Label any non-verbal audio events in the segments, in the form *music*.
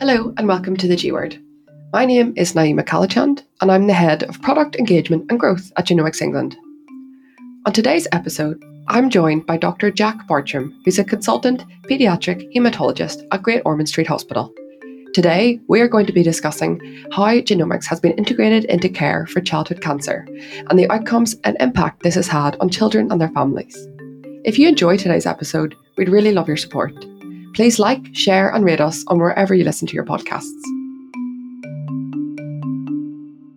Hello and welcome to the G Word. My name is Naimah Callachand and I'm the head of product engagement and growth at Genomics England. On today's episode, I'm joined by Dr. Jack Bartram, who's a consultant paediatric hematologist at Great Ormond Street Hospital. Today, we are going to be discussing how genomics has been integrated into care for childhood cancer and the outcomes and impact this has had on children and their families. If you enjoy today's episode, we'd really love your support. Please like, share, and rate us on wherever you listen to your podcasts.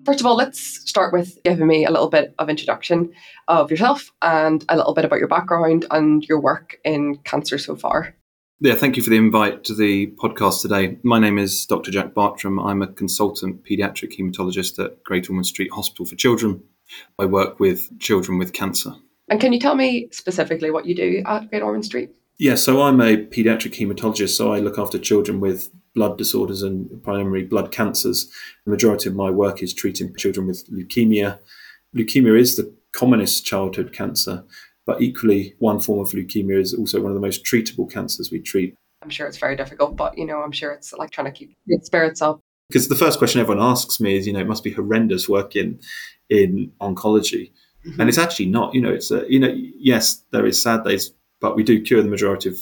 First of all, let's start with giving me a little bit of introduction of yourself and a little bit about your background and your work in cancer so far. Yeah, thank you for the invite to the podcast today. My name is Dr. Jack Bartram. I'm a consultant paediatric haematologist at Great Ormond Street Hospital for Children. I work with children with cancer. And can you tell me specifically what you do at Great Ormond Street? Yeah, so I'm a paediatric haematologist, so I look after children with blood disorders and primary blood cancers. The majority of my work is treating children with leukemia. Leukemia is the commonest childhood cancer, but equally, one form of leukemia is also one of the most treatable cancers we treat. I'm sure it's very difficult, but you know, I'm sure it's like trying to keep spirits up. Because the first question everyone asks me is, you know, it must be horrendous working in oncology. Mm-hmm. And it's actually not, you know, it's a, you know, yes, there is sad days but we do cure the majority of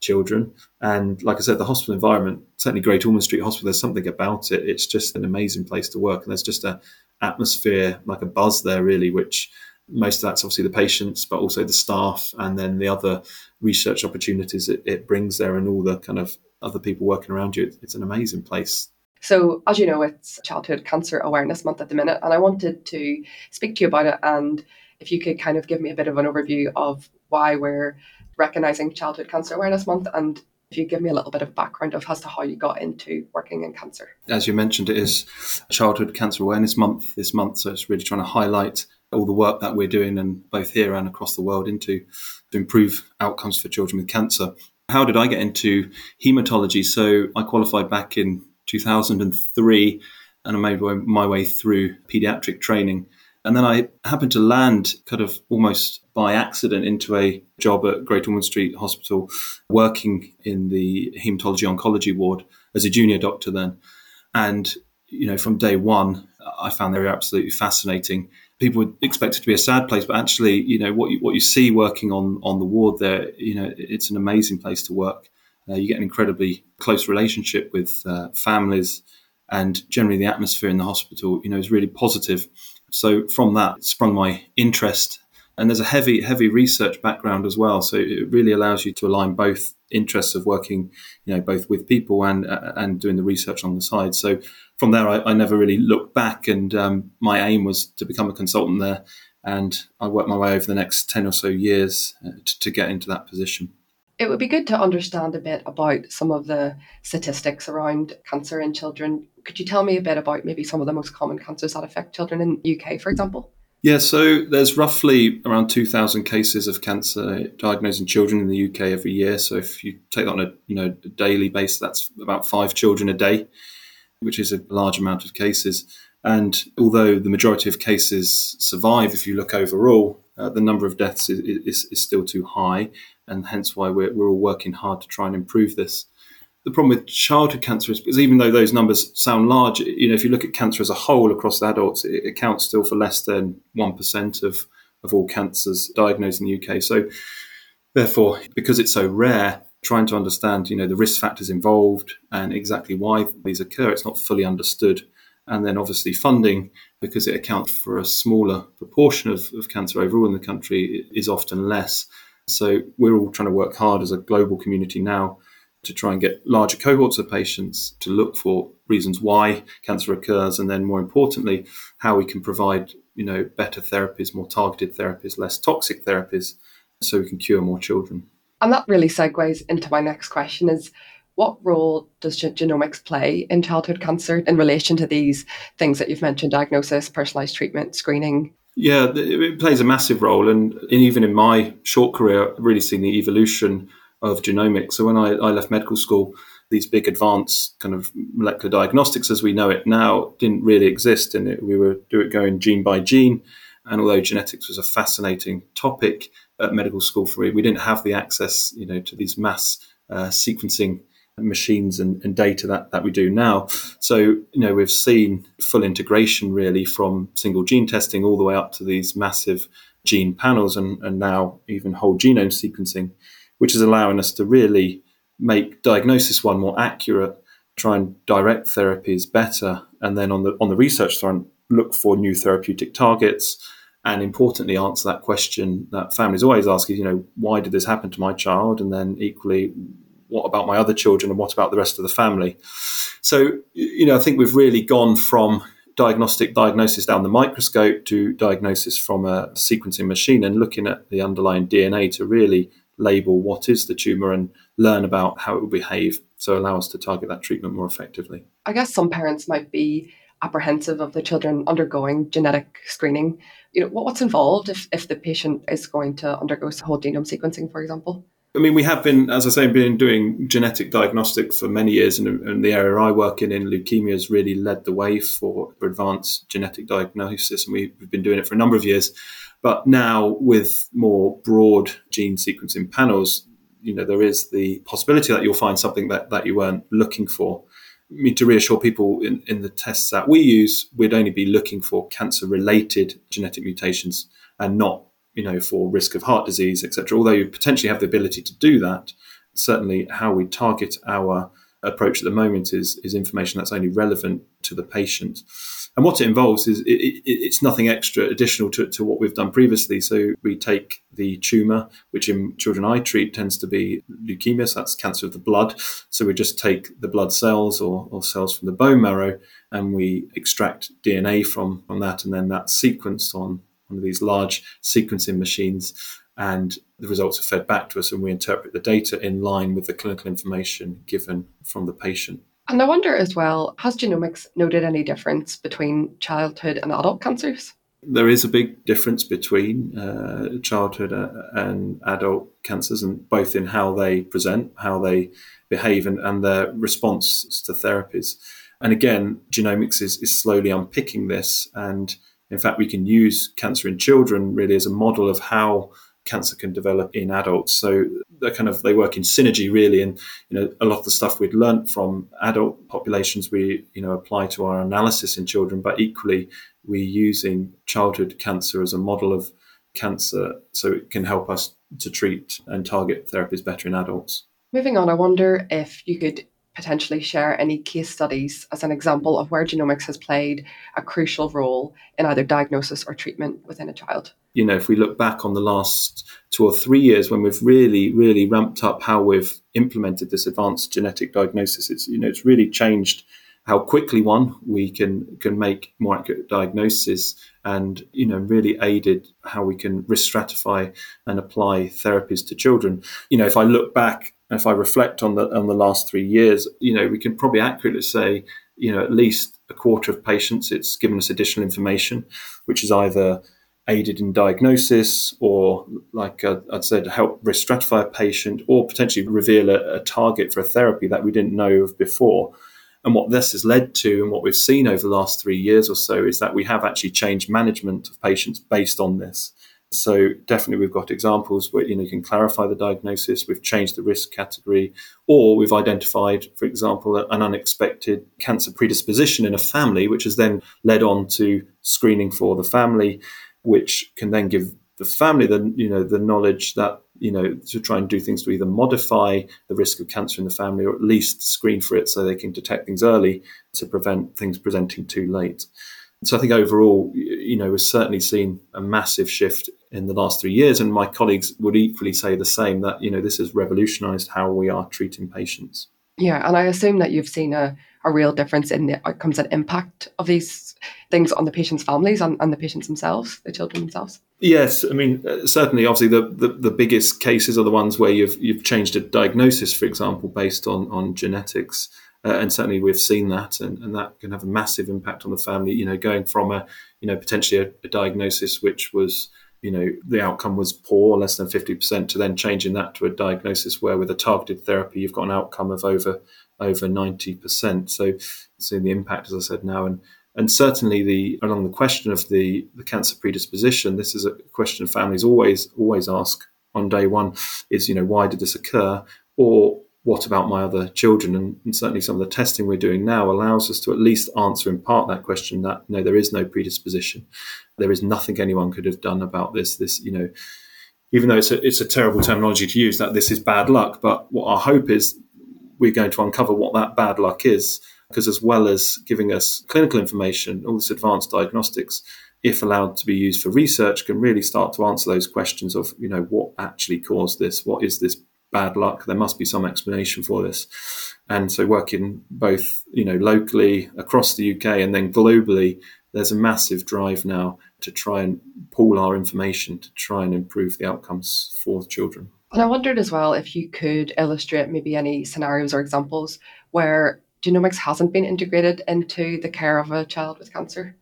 children. And like I said, the hospital environment, certainly Great Ormond Street Hospital, there's something about it. It's just an amazing place to work. And there's just a atmosphere, like a buzz there, really, which most of that's obviously the patients, but also the staff, and then the other research opportunities it, it brings there, and all the kind of other people working around you. It's an amazing place. So, as you know, it's Childhood Cancer Awareness Month at the minute, and I wanted to speak to you about it. And if you could kind of give me a bit of an overview of why we're recognizing Childhood Cancer Awareness Month and if you give me a little bit of background of as to how you got into working in cancer. As you mentioned, it is Childhood Cancer Awareness Month this month, so it's really trying to highlight all the work that we're doing and both here and across the world into to improve outcomes for children with cancer. How did I get into hematology? So I qualified back in 2003 and I made my way through pediatric training and then I happened to land kind of almost by accident into a job at Great Ormond Street Hospital, working in the hematology oncology ward as a junior doctor then. And, you know, from day one, I found they were absolutely fascinating. People would expect it to be a sad place, but actually, you know, what you, what you see working on, on the ward there, you know, it's an amazing place to work. Uh, you get an incredibly close relationship with uh, families, and generally the atmosphere in the hospital, you know, is really positive. So from that sprung my interest. And there's a heavy, heavy research background as well. So it really allows you to align both interests of working, you know, both with people and uh, and doing the research on the side. So from there, I, I never really looked back, and um, my aim was to become a consultant there. And I worked my way over the next ten or so years uh, to, to get into that position. It would be good to understand a bit about some of the statistics around cancer in children could you tell me a bit about maybe some of the most common cancers that affect children in the UK, for example? Yeah, so there's roughly around 2,000 cases of cancer diagnosed in children in the UK every year. So if you take that on a you know daily basis, that's about five children a day, which is a large amount of cases. And although the majority of cases survive, if you look overall, uh, the number of deaths is, is, is, still too high, and hence why we're, we're all working hard to try and improve this the problem with childhood cancer is because even though those numbers sound large, you know, if you look at cancer as a whole across adults, it accounts still for less than one percent of of all cancers diagnosed in the UK. So, therefore, because it's so rare, trying to understand, you know, the risk factors involved and exactly why these occur, it's not fully understood. And then obviously funding, because it accounts for a smaller proportion of, of cancer overall in the country, is often less. So we're all trying to work hard as a global community now to try and get larger cohorts of patients to look for reasons why cancer occurs, and then more importantly, how we can provide you know better therapies, more targeted therapies, less toxic therapies, so we can cure more children. And that really segues into my next question: is what role does genomics play in childhood cancer in relation to these things that you've mentioned diagnosis personalized treatment screening yeah it plays a massive role and even in my short career i've really seen the evolution of genomics. So when I, I left medical school, these big advanced kind of molecular diagnostics as we know it now didn't really exist, and it, we were do it going gene by gene. And although genetics was a fascinating topic, at medical school for me, we didn't have the access, you know, to these mass uh, sequencing machines and, and, data that, that we do now. So, you know, we've seen full integration really from single gene testing all the way up to these massive gene panels and, and now even whole genome sequencing, which is allowing us to really make diagnosis one more accurate, try and direct therapies better, and then on the on the research front, look for new therapeutic targets, and importantly answer that question that families always ask is, you know, why did this happen to my child? And then equally, what about my other children and what about the rest of the family? So, you know, I think we've really gone from diagnostic diagnosis down the microscope to diagnosis from a sequencing machine and looking at the underlying DNA to really label what is the tumor and learn about how it will behave so allow us to target that treatment more effectively. I guess some parents might be apprehensive of the children undergoing genetic screening. You know, what's involved if, if the patient is going to undergo whole genome sequencing, for example? I mean, we have been, as I say, been doing genetic diagnostic for many years, and, and the area I work in, in leukemia, has really led the way for, advanced genetic diagnosis, and we, we've been doing it for a number of years. But now, with more broad gene sequencing panels, you know, there is the possibility that you'll find something that, that you weren't looking for. I mean, to reassure people in, in the tests that we use, we'd only be looking for cancer-related genetic mutations and not you know, for risk of heart disease, etc. Although you potentially have the ability to do that, certainly how we target our approach at the moment is, is information that's only relevant to the patient. And what it involves is it, it, it's nothing extra additional to, to what we've done previously. So we take the tumour, which in children I treat tends to be leukemia, so that's cancer of the blood. So we just take the blood cells or, or cells from the bone marrow and we extract DNA from, from that, and then that's sequenced on one of these large sequencing machines, and the results are fed back to us, and we interpret the data in line with the clinical information given from the patient. And I wonder as well, has genomics noted any difference between childhood and adult cancers? There is a big difference between uh, childhood uh, and adult cancers, and both in how they present, how they behave, and, and their response to therapies. And again, genomics is, is slowly unpicking this and in fact, we can use cancer in children really as a model of how cancer can develop in adults. So they kind of they work in synergy really, and you know a lot of the stuff we'd learnt from adult populations we you know apply to our analysis in children, but equally we're using childhood cancer as a model of cancer, so it can help us to treat and target therapies better in adults. Moving on, I wonder if you could potentially share any case studies as an example of where genomics has played a crucial role in either diagnosis or treatment within a child? You know, if we look back on the last two or three years when we've really, really ramped up how we've implemented this advanced genetic diagnosis, it's you know, it's really changed how quickly one we can can make more accurate diagnosis and you know really aided how we can risk stratify and apply therapies to children you know if i look back if I reflect on the on the last three years, you know, we can probably accurately say, you know, at least a quarter of patients, it's given us additional information, which is either aided in diagnosis or, like uh, I'd said, help risk stratify a patient or potentially reveal a, a target for a therapy that we didn't know of before. And what this has led to, and what we've seen over the last three years or so, is that we have actually changed management of patients based on this. So definitely we've got examples where you know you can clarify the diagnosis, we've changed the risk category, or we've identified, for example, an unexpected cancer predisposition in a family, which has then led on to screening for the family, which can then give the family the you know the knowledge that you know to try and do things to either modify the risk of cancer in the family or at least screen for it so they can detect things early to prevent things presenting too late. So I think overall, you know, we've certainly seen a massive shift in the last three years, and my colleagues would equally say the same. That you know, this has revolutionised how we are treating patients. Yeah, and I assume that you've seen a, a real difference in the outcomes and impact of these things on the patients' families and, and the patients themselves, the children themselves. Yes, I mean uh, certainly. Obviously, the, the, the biggest cases are the ones where you've you've changed a diagnosis, for example, based on on genetics. Uh, and certainly we've seen that, and, and that can have a massive impact on the family. You know, going from a you know potentially a, a diagnosis which was you know the outcome was poor, less than fifty percent, to then changing that to a diagnosis where with a targeted therapy you've got an outcome of over over ninety percent. So seeing the impact, as I said now, and and certainly the along the question of the the cancer predisposition, this is a question families always always ask on day one is, you know, why did this occur? Or what about my other children? And, and, certainly some of the testing we're doing now allows us to at least answer in part that question that, know, there is no predisposition. There is nothing anyone could have done about this. This, you know, even though it's a, it's a terrible terminology to use, that this is bad luck. But what our hope is we're going to uncover what that bad luck is. Because as well as giving us clinical information, all this advanced diagnostics, if allowed to be used for research, can really start to answer those questions of, you know, what actually caused this? What is this bad luck. There must be some explanation for this. And so, working both, you know, locally across the UK and then globally, there's a massive drive now to try and pool our information to try and improve the outcomes for children. And I wondered as well if you could illustrate maybe any scenarios or examples where genomics hasn't been integrated into the care of a child with cancer.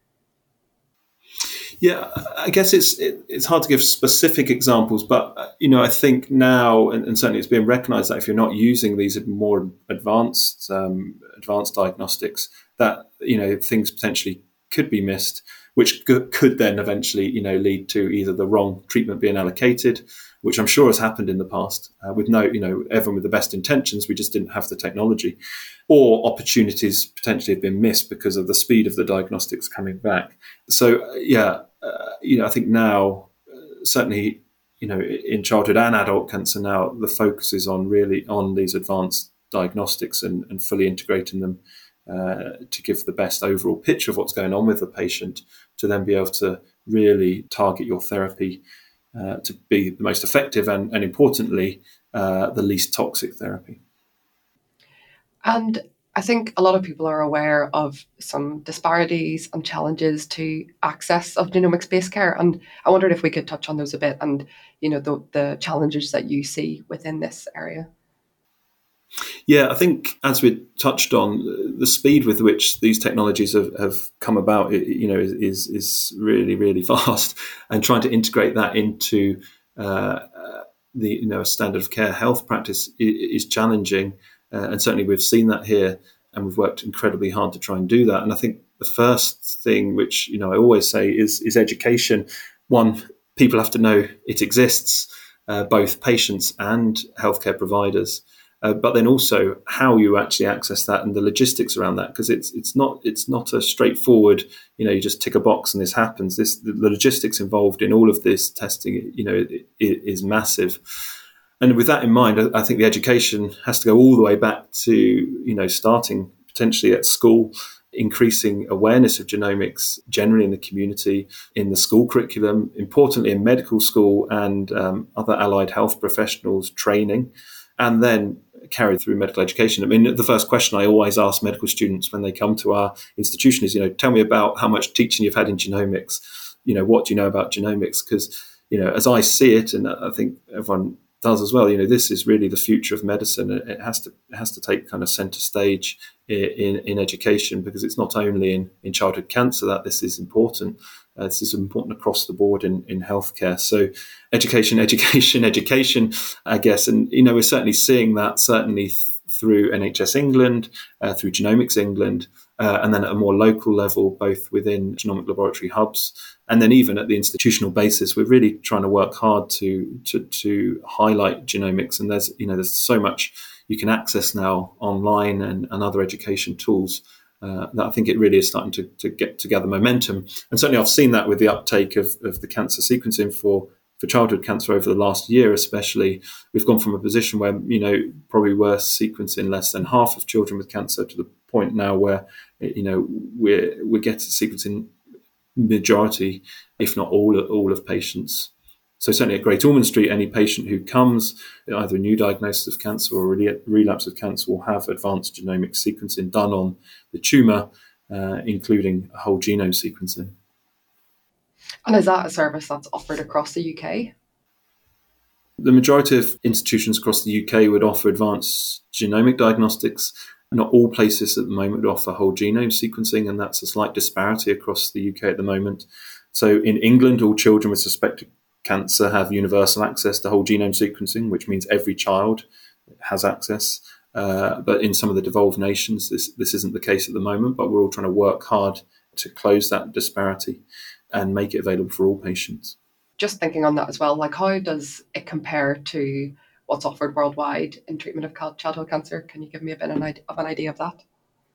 Yeah, I guess it's it, it's hard to give specific examples, but uh, you know, I think now, and, and, certainly it's being recognised that if you're not using these more advanced um, advanced diagnostics, that you know things potentially could be missed, which could then eventually you know lead to either the wrong treatment being allocated, which I'm sure has happened in the past uh, with no you know everyone with the best intentions, we just didn't have the technology, or opportunities potentially have been missed because of the speed of the diagnostics coming back. So yeah, uh, you know, I think now, uh, certainly, you know, in childhood and adult cancer now, the focus is on really on these advanced diagnostics and, and fully integrating them uh, to give the best overall picture of what's going on with the patient, to then be able to really target your therapy uh, to be the most effective and, and importantly, uh, the least toxic therapy. And I think a lot of people are aware of some disparities and challenges to access of genomics based care. And I wondered if we could touch on those a bit and, you know, the, the challenges that you see within this area. Yeah, I think as we touched on, the speed with which these technologies have, have come about, you know, is is really really *laughs* fast, and trying to integrate that into uh, the you know standard of care health practice is, is challenging. Uh, and certainly we've seen that here, and we've worked incredibly hard to try and do that. And I think the first thing, which you know I always say, is is education. One, people have to know it exists, uh, both patients and healthcare providers. Uh, but then also how you actually access that and the logistics around that because it's it's not it's not a straightforward you know you just tick a box and this happens. This the logistics involved in all of this testing you know it, it is massive. And with that in mind, I think the education has to go all the way back to you know starting potentially at school, increasing awareness of genomics generally in the community, in the school curriculum, importantly in medical school and um, other allied health professionals training, and then carried through medical education. I mean, the first question I always ask medical students when they come to our institution is, you know, tell me about how much teaching you've had in genomics. You know, what do you know about genomics? Because you know, as I see it, and I think everyone does as well. You know, this is really the future of medicine. It has to it has to take kind of center stage in, in education because it's not only in, in childhood cancer that this is important. Uh, this is important across the board in, in healthcare. So, education, *laughs* education, education, I guess. And, you know, we're certainly seeing that certainly th- through NHS England, uh, through Genomics England, uh, and then at a more local level, both within genomic laboratory hubs, and then even at the institutional basis, we're really trying to work hard to to, to highlight genomics. And there's you know there's so much you can access now online and, and other education tools. Uh, that I think it really is starting to, to get together momentum. And certainly I've seen that with the uptake of, of the cancer sequencing for for childhood cancer over the last year, especially, we've gone from a position where, you know, probably we're sequencing less than half of children with cancer to the point now where, you know, we're, we're getting sequencing majority, if not all, all of patients. So certainly at Great Ormond Street, any patient who comes, either a new diagnosis of cancer or a relapse of cancer, will have advanced genomic sequencing done on the tumour, uh, including a whole genome sequencing. And is that a service that's offered across the UK? The majority of institutions across the UK would offer advanced genomic diagnostics. Not all places at the moment offer whole genome sequencing, and that's a slight disparity across the UK at the moment. So in England, all children with suspected cancer have universal access to whole genome sequencing, which means every child has access. Uh, but in some of the devolved nations, this, this isn't the case at the moment, but we're all trying to work hard to close that disparity and make it available for all patients. just thinking on that as well, like how does it compare to what's offered worldwide in treatment of childhood cancer? Can you give me a bit of an idea of that?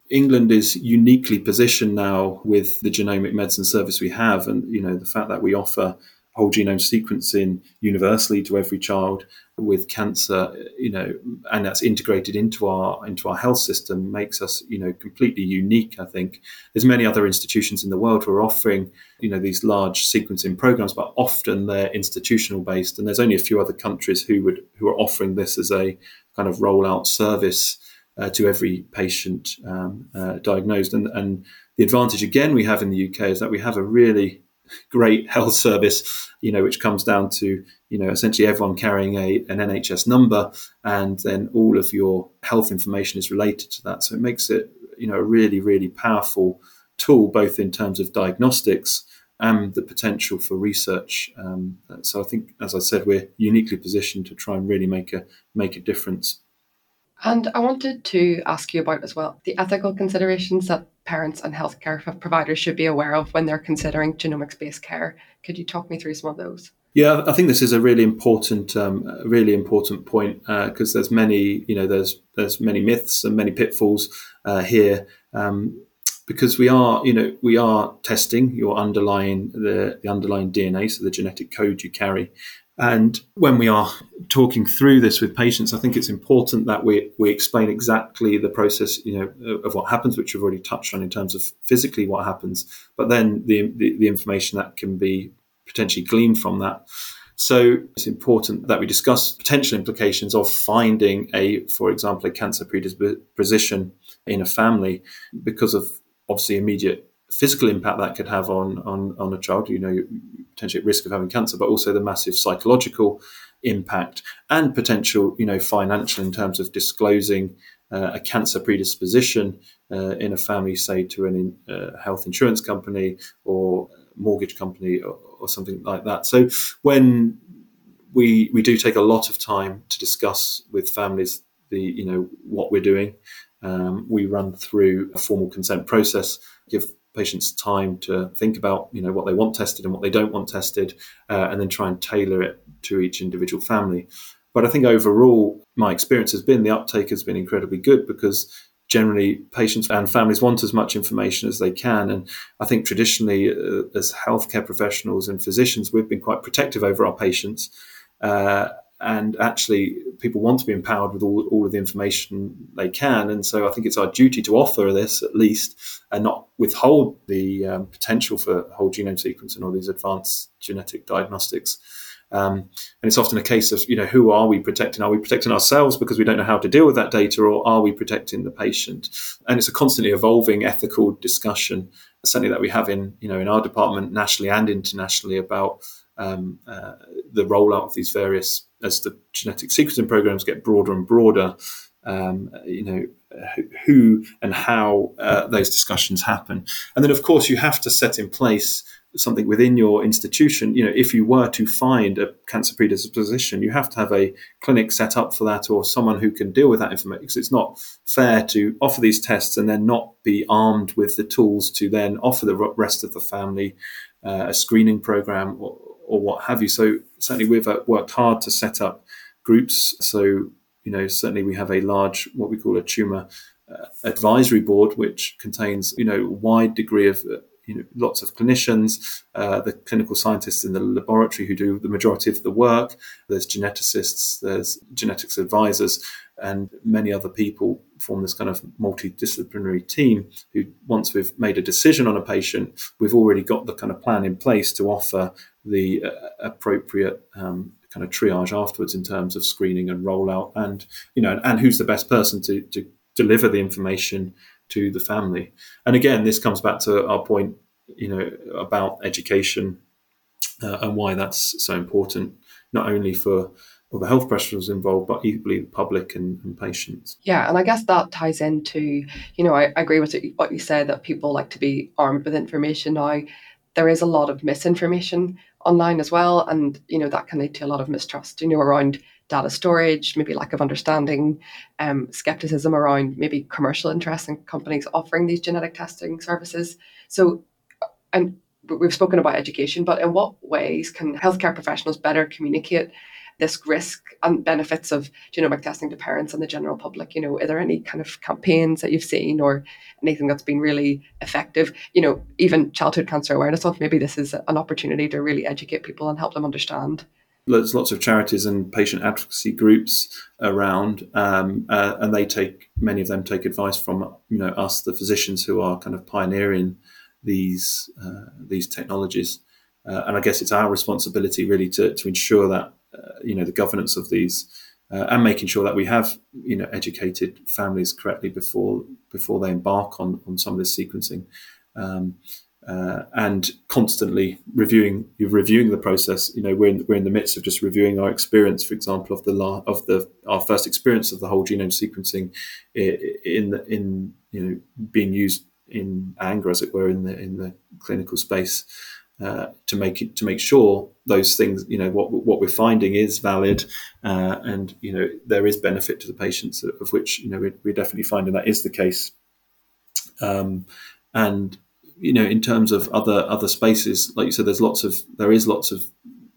England is uniquely positioned now with the genomic medicine service we have, and you know the fact that we offer whole genome sequencing universally to every child with cancer, you know, and that's integrated into our into our health system makes us, you know, completely unique. I think there's many other institutions in the world who are offering, you know, these large sequencing programs, but often they're institutional based, and there's only a few other countries who would who are offering this as a kind of rollout service uh, to every patient um, uh, diagnosed. And, and the advantage again we have in the UK is that we have a really great health service, you know, which comes down to, you know, essentially everyone carrying a, an NHS number and then all of your health information is related to that. So it makes it, you know, a really, really powerful tool, both in terms of diagnostics and the potential for research. Um, so I think, as I said, we're uniquely positioned to try and really make a make a difference. And I wanted to ask you about as well the ethical considerations that parents and healthcare providers should be aware of when they're considering genomics based care. Could you talk me through some of those? Yeah, I think this is a really important, um, really important point because uh, there's many, you know, there's there's many myths and many pitfalls uh, here um, because we are, you know, we are testing your underlying the, the underlying DNA, so the genetic code you carry, and when we are talking through this with patients, I think it's important that we, we explain exactly the process, you know, of what happens, which we've already touched on in terms of physically what happens, but then the, the, the information that can be potentially gleaned from that. So it's important that we discuss potential implications of finding a, for example, a cancer predisposition in a family because of obviously immediate physical impact that could have on on, on a child, you know, potentially at risk of having cancer, but also the massive psychological impact and potential, you know, financial in terms of disclosing uh, a cancer predisposition uh, in a family, say to an uh, health insurance company or mortgage company or, or something like that. So when we we do take a lot of time to discuss with families the you know what we're doing. Um, we run through a formal consent process, give patients time to think about you know what they want tested and what they don't want tested, uh, and then try and tailor it to each individual family. But I think overall, my experience has been the uptake has been incredibly good because generally patients and families want as much information as they can. And I think traditionally, uh, as healthcare professionals and physicians, we've been quite protective over our patients. Uh, and actually people want to be empowered with all, all of the information they can. And so i think it's our duty to offer this at least and not withhold the um, potential for whole genome sequencing or these advanced genetic diagnostics. Um, and it's often a case of you know who are we protecting? Are we protecting ourselves because we don't know how to deal with that data or are we protecting the patient? And it's a constantly evolving ethical discussion certainly that we have in you know in our department nationally and internationally about um, uh, the rollout of these various as the genetic sequencing programs get broader and broader, um, you know, who and how uh, those discussions happen. And then, of course, you have to set in place something within your institution. You know, if you were to find a cancer predisposition, you have to have a clinic set up for that or someone who can deal with that information. Because it's not fair to offer these tests and then not be armed with the tools to then offer the rest of the family uh, a screening program or what have you. So certainly we've uh, worked hard to set up groups. So you know certainly we have a large what we call a tumor uh, advisory board, which contains you know wide degree of uh, you know lots of clinicians, uh, the clinical scientists in the laboratory who do the majority of the work. There's geneticists, there's genetics advisors, and many other people form this kind of multidisciplinary team who once we've made a decision on a patient we've already got the kind of plan in place to offer the uh, appropriate um, kind of triage afterwards in terms of screening and rollout and you know and who's the best person to, to deliver the information to the family and again this comes back to our point you know about education uh, and why that's so important not only for or the health professionals involved, but equally the public and, and, patients. Yeah, and I guess that ties into, you know, I, I agree with what you said that people like to be armed with information now. There is a lot of misinformation online as well, and you know that can lead to a lot of mistrust. You know, around data storage, maybe lack of understanding, um, skepticism around maybe commercial interest in companies offering these genetic testing services. So, and we've spoken about education, but in what ways can healthcare professionals better communicate this risk and benefits of genomic testing to parents and the general public? You know, are there any kind of campaigns that you've seen or anything that's been really effective? You know, even childhood cancer awareness month, maybe this is an opportunity to really educate people and help them understand there's lots of charities and patient advocacy groups around, um, uh, and they take many of them take advice from you know us, the physicians who are kind of pioneering these uh, these technologies. Uh, and I guess it's our responsibility really to, to ensure that uh, you know the governance of these uh, and making sure that we have you know educated families correctly before before they embark on on some of this sequencing. Um, uh, and constantly reviewing you're reviewing the process. You know, we're in, we're in the midst of just reviewing our experience, for example, of the of the our first experience of the whole genome sequencing in in you know being used in anger, as it were, in the in the clinical space. Uh, to make it to make sure those things you know what what we're finding is valid uh, and you know there is benefit to the patients of which you know we're, we're definitely finding that is the case um, and you know, in terms of other other spaces, like you said, there's lots of there is lots of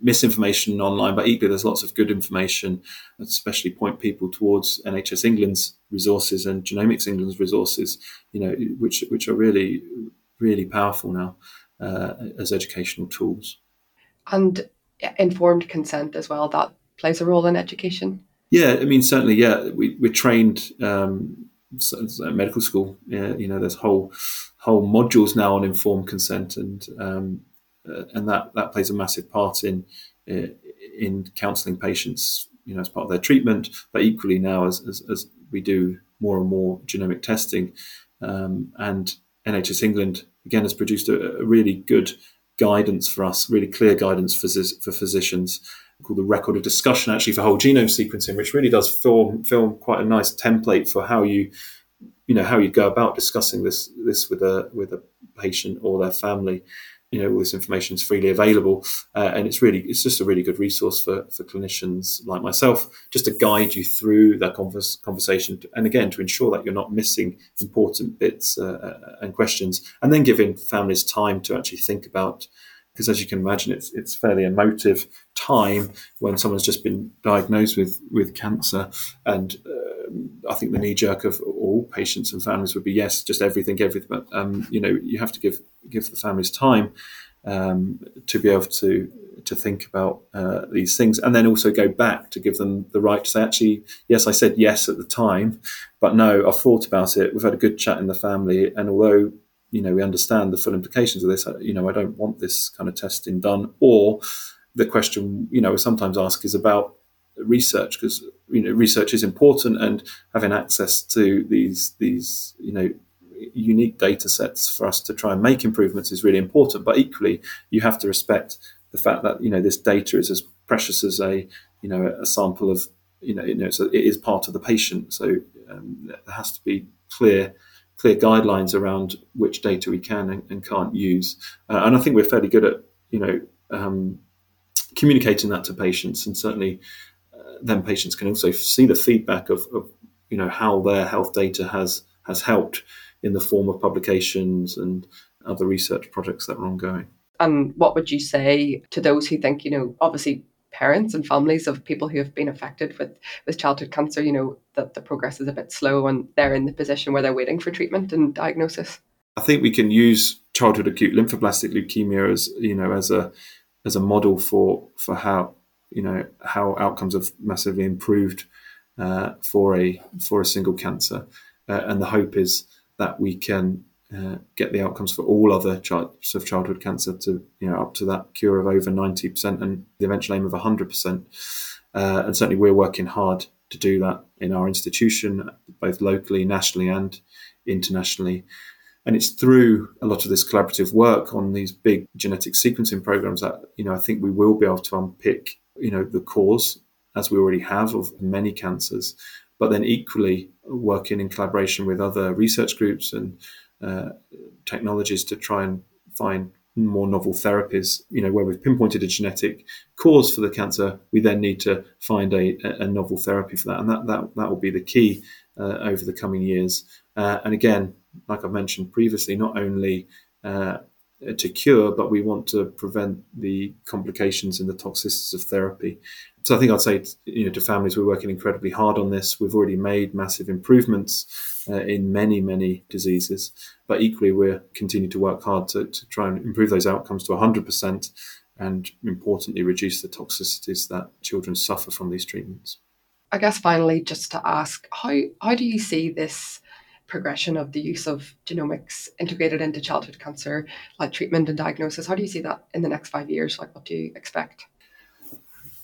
misinformation online, but equally there's lots of good information, especially point people towards NHS England's resources and Genomics England's resources, you know, which which are really really powerful now uh, as educational tools. And informed consent as well that plays a role in education. Yeah, I mean certainly, yeah, we we're trained um, medical school. Uh, you know, there's whole whole modules now on informed consent, and um, uh, and that that plays a massive part in uh, in counselling patients, you know, as part of their treatment. But equally now, as as, as we do more and more genomic testing, um, and NHS England again has produced a, a, really good guidance for us, really clear guidance for for physicians called the record of discussion actually for whole genome sequencing, which really does film film quite a nice template for how you you know how you go about discussing this this with a with a patient or their family you know all this information is freely available uh, and it's really it's just a really good resource for for clinicians like myself just to guide you through that converse, conversation and again to ensure that you're not missing important bits uh, uh and questions and then giving families time to actually think about because as you can imagine it's it's fairly emotive time when someone's just been diagnosed with with cancer and uh, I think the knee jerk of all patients and families would be yes, just everything, everything. But um, you know, you have to give give the families time um, to be able to to think about uh, these things, and then also go back to give them the right to say, actually, yes, I said yes at the time, but no, I've thought about it. We've had a good chat in the family, and although you know we understand the full implications of this, you know, I don't want this kind of testing done, or the question you know we sometimes ask is about research because you know research is important and having access to these these you know unique data sets for us to try and make improvements is really important. But equally you have to respect the fact that you know this data is as precious as a you know a sample of you know, you know so it is part of the patient. So um, there has to be clear clear guidelines around which data we can and, and can't use uh, and I think we're fairly good at you know um, communicating that to patients and certainly then patients can also see the feedback of, of, you know how their health data has has helped in the form of publications and other research projects that are ongoing. And what would you say to those who think, you know, obviously parents and families of people who have been affected with, with childhood cancer, you know, that the progress is a bit slow and they're in the position where they're waiting for treatment and diagnosis? I think we can use childhood acute lymphoblastic leukemia as, you know, as a as a model for for how you know how outcomes have massively improved uh, for a for a single cancer, uh, and the hope is that we can uh, get the outcomes for all other types of childhood cancer to you know up to that cure of over ninety percent and the eventual aim of hundred percent. Uh, and certainly, we're working hard to do that in our institution, both locally, nationally, and internationally. And it's through a lot of this collaborative work on these big genetic sequencing programs that you know I think we will be able to unpick you know, the cause, as we already have, of many cancers, but then equally working in collaboration with other research groups and uh, technologies to try and find more novel therapies. You know, where we've pinpointed a genetic cause for the cancer, we then need to find a, a novel therapy for that, and that that that will be the key uh, over the coming years. Uh, and again, like I've mentioned previously, not only uh, to cure, but we want to prevent the complications and the toxicities of therapy. So I think I'd say, you know, to families, we're working incredibly hard on this. We've already made massive improvements uh, in many, many diseases, but equally we're continuing to work hard to, to try and improve those outcomes to 100% and importantly reduce the toxicities that children suffer from these treatments. I guess finally, just to ask, how how do you see this progression of the use of genomics integrated into childhood cancer, like treatment and diagnosis? How do you see that in the next five years? Like, what do you expect?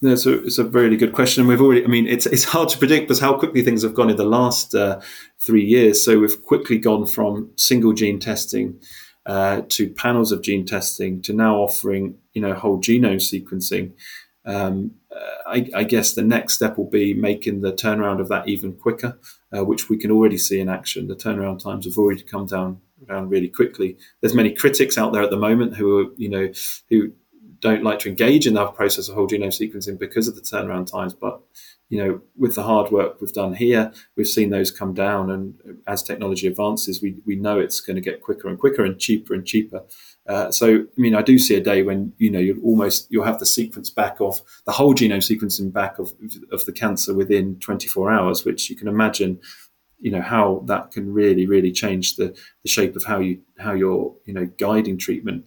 Yeah, so it's a really good question. We've already, I mean, it's it's hard to predict because how quickly things have gone in the last uh, three years. So we've quickly gone from single gene testing uh, to panels of gene testing to now offering, you know, whole genome sequencing. Um, I, I, guess the next step will be making the turnaround of that even quicker, uh, which we can already see in action. The turnaround times have already come down down really quickly. There's many critics out there at the moment who are, you know, who don't like to engage in that process of whole genome sequencing because of the turnaround times. But you know, with the hard work we've done here, we've seen those come down. And as technology advances, we, we know it's going to get quicker and quicker and cheaper and cheaper. Uh, so, I mean, I do see a day when you know you'll almost you'll have the sequence back of the whole genome sequencing back of of the cancer within 24 hours, which you can imagine, you know, how that can really really change the the shape of how you how you're you know guiding treatment.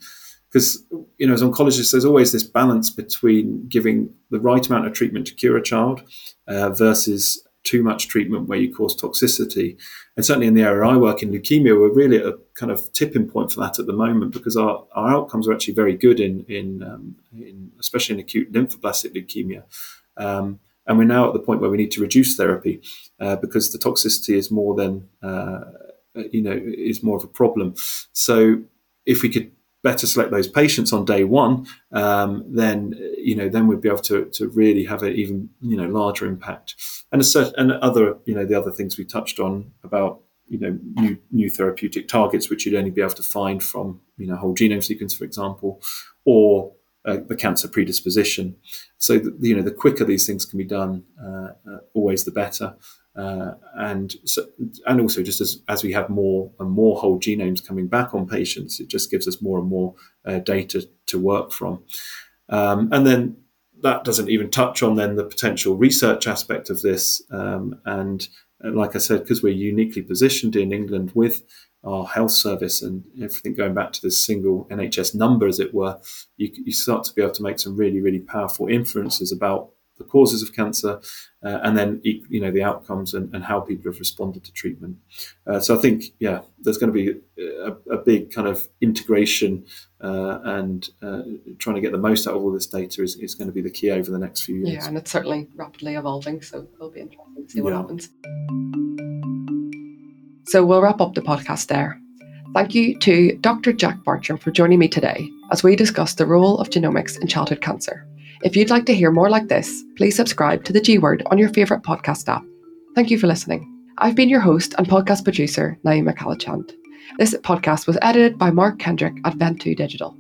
Because you know as oncologists there's always this balance between giving the right amount of treatment to cure a child uh, versus too much treatment where you cause toxicity. And certainly in the area i work in leukemia we're really at a kind of tipping point for that at the moment because our, our outcomes are actually very good in in, um, in especially in acute lymphoblastic leukemia. Um, and we're now at the point where we need to reduce therapy uh, because the toxicity is more than uh, you know is more of a problem. So if we could better select those patients on day one, um, then you know then we'd be able to, to really have an even you know larger impact. And a certain, and other you know the other things we touched on about you know new new therapeutic targets which you'd only be able to find from you know whole genome sequence, for example, or uh, the cancer predisposition. So the, you know the quicker these things can be done, uh, uh, always the better. Uh, and so, and also just as, as we have more and more whole genomes coming back on patients, it just gives us more and more uh, data to work from. Um, and then that doesn't even touch on then the potential research aspect of this. Um, and uh, like I said, because we're uniquely positioned in England with our health service and everything going back to this single NHS number, as it were, you, you start to be able to make some really, really powerful inferences about the causes of cancer, uh, and then you know the outcomes and, and, how people have responded to treatment. Uh, so I think yeah, there's going to be a, a big kind of integration uh, and uh, trying to get the most out of all this data is, is going to be the key over the next few years. Yeah, and it's certainly rapidly evolving, so it'll be interesting to see what yeah. happens. So we'll wrap up the podcast there. Thank you to Dr. Jack Bartram for joining me today as we discuss the role of genomics in childhood cancer. If you'd like to hear more like this, please subscribe to the G Word on your favourite podcast app. Thank you for listening. I've been your host and podcast producer, Naimah Callachand. This podcast was edited by Mark Kendrick at Vent2 Digital.